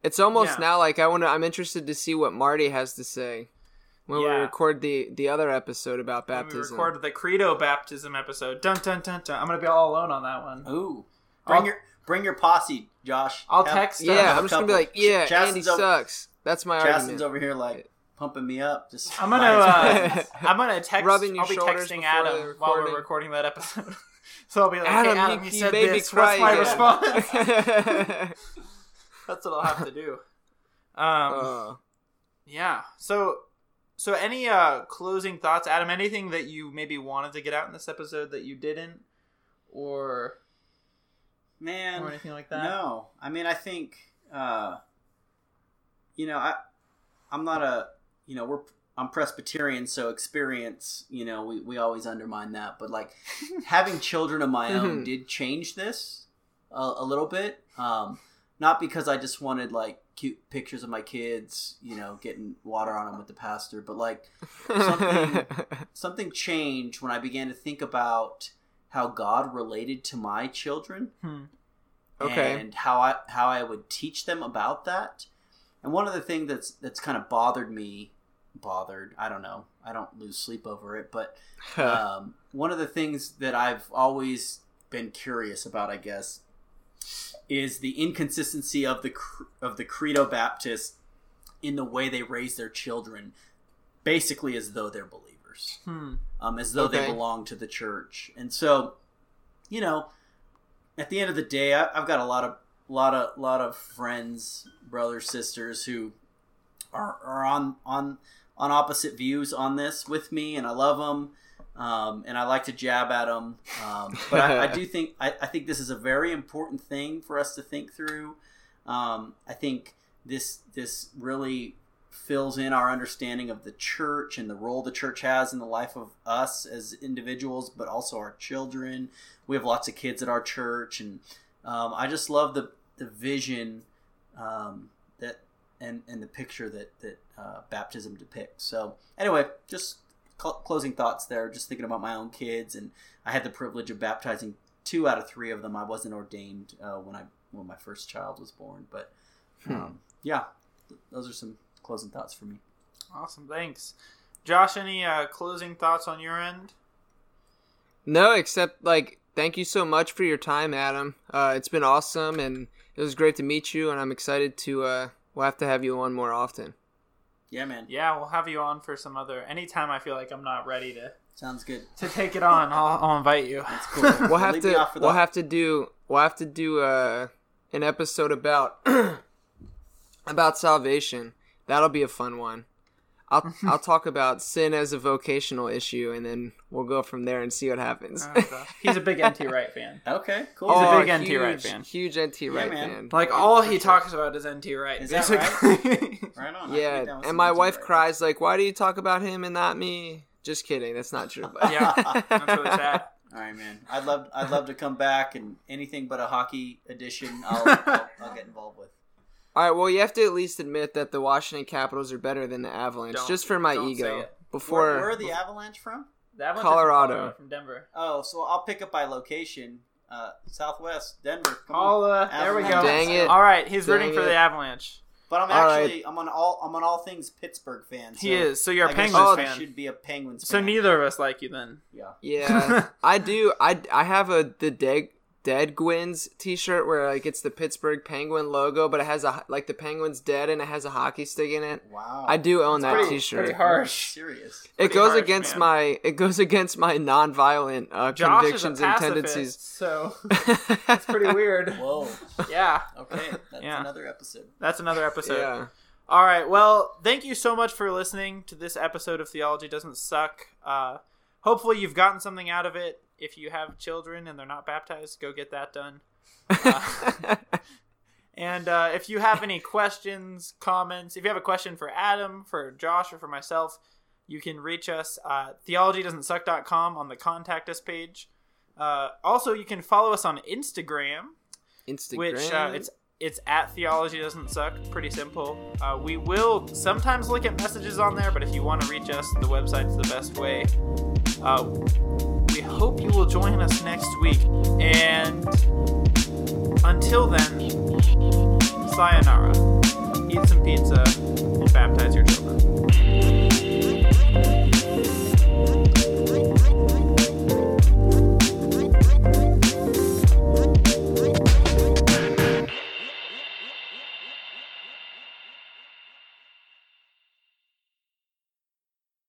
It's almost Yeah. now like I want to. I'm interested to see what Marty has to say when we record the the other episode about When baptism. We recorded the Credo baptism episode. Dun dun dun dun. I'm gonna be all alone on that one. Ooh, bring I'll- your bring your posse, Josh. I'll Have- text yeah, have a I'm just gonna be like, yeah, Ch- Andy over- sucks. That's my Chasten's argument. over here like pumping me up. Just I'm gonna uh, I'm gonna text. Rubbing your I'll be shoulders texting before Adam the while we're recording. recording that episode. so I'll be like, Adam, hey, Adam, you, he you said this. me cry What's my again. response? That's what I'll have to do. Um, Uh, yeah. So, so any uh closing thoughts, Adam? Anything that you maybe wanted to get out in this episode that you didn't, or man. or anything like that? No, I mean, I think, uh, you know, I, I'm not a, you know, we're, I'm Presbyterian, so experience, you know, we, we always undermine that. But like having children of my own Mhm. did change this a, a little bit. Um, not because I just wanted like cute pictures of my kids, you know, getting water on them with the pastor, but like Something- something changed when I began to think about how God related to my children Hmm. Okay. and how I how I would teach them about that. And one of the things that's that's kind of bothered me, bothered, I don't know, I don't lose sleep over it, but um, one of the things that I've always been curious about, I guess, is the inconsistency of the of the Credo Baptist in the way they raise their children, basically as though they're believers. Hmm. um, as though they belong to the church. And so, you know, at the end of the day, I, I've got a lot of lot of lot of friends, brothers, sisters who are, are on on on opposite views on this with me, and I love them. Um, and I like to jab at them, um, but I, I, do think I, I, think this is a very important thing for us to think through. Um, I think this this really fills in our understanding of the church and the role the church has in the life of us as individuals, but also our children. We have lots of kids at our church, and um, I just love the the vision um, and and the picture that that uh, baptism depicts. So anyway, just cl- closing thoughts there. Just thinking about my own kids, and I had the privilege of baptizing two out of three of them. I wasn't ordained uh, when I when my first child was born, but hmm. um, yeah, th- those are some closing thoughts for me. Awesome, thanks, Josh. Any uh, closing thoughts on your end? No, except like thank you so much for your time, Adam. Uh, it's been awesome, and it was great to meet you. And I'm excited to uh, we'll have to have you on more often. Yeah, man. Yeah, we'll have you on for some other. Anytime I feel like I'm not ready to. Sounds good. To take it on, I'll, I'll invite you. That's cool. we'll have to. We'll have to do. We'll have to do uh, an episode about about salvation. That'll be a fun one. I'll I'll talk about sin as a vocational issue, and then we'll go from there and see what happens. Oh, He's a big NT Wright fan. Okay, cool. He's oh, a big huge, NT Wright fan. Huge NT Wright yeah, fan. Like all he talks about is NT Wright. Is that right? right on. Yeah, and my wife cries like, "Why do you talk about him and not me?" Just kidding. That's not true. But yeah, that's really sad. All right, man. I'd love I'd love to come back and anything but a hockey edition. I'll, I'll, I'll get involved with. All right. Well, you have to at least admit that the Washington Capitals are better than the Avalanche, Don't- just for my ego. Before Where, where are the Avalanche from? The Avalanche Colorado. From, Colorado, from Denver. Oh, so I'll pick up by location. Uh, Southwest Denver. Come All uh, there we go. Dang it. All right, he's Dang rooting for the Avalanche. But I'm All right. actually I'm on all I'm on all things Pittsburgh fan. So He is. So you're a I guess Penguins I fan. should be a Penguins. Fan. So neither of us like you then. Yeah. yeah, I do. I I have a the Dead Dead Gwins T-shirt where like it's the Pittsburgh Penguin logo, but it has a like the Penguin's dead and it has a hockey stick in it. Wow. I do own that pretty- T-shirt. pretty harsh. Serious. It pretty goes harsh, against man. my it goes against my non-violent uh, Josh convictions is a and tendencies. so it's pretty weird. Whoa. Yeah, Okay. That's Yeah. another episode. that's another episode. yeah. All right. Well, thank you so much for listening to this episode of Theology Doesn't Suck. Uh, hopefully, you've gotten something out of it. If you have children and they're not baptized, go get that done. Uh, and uh, if you have any questions, comments, if you have a question for Adam, for Josh, or for myself, you can reach us at theologydoesn'tsuck.com on the contact us page. Uh, also, you can follow us on Instagram Instagram. which uh, it's it's at theology doesn't suck pretty simple uh, we will sometimes look at messages on there but if you want to reach us the website's the best way uh, we hope you will join us next week and until then sayonara. Eat some pizza and baptize your children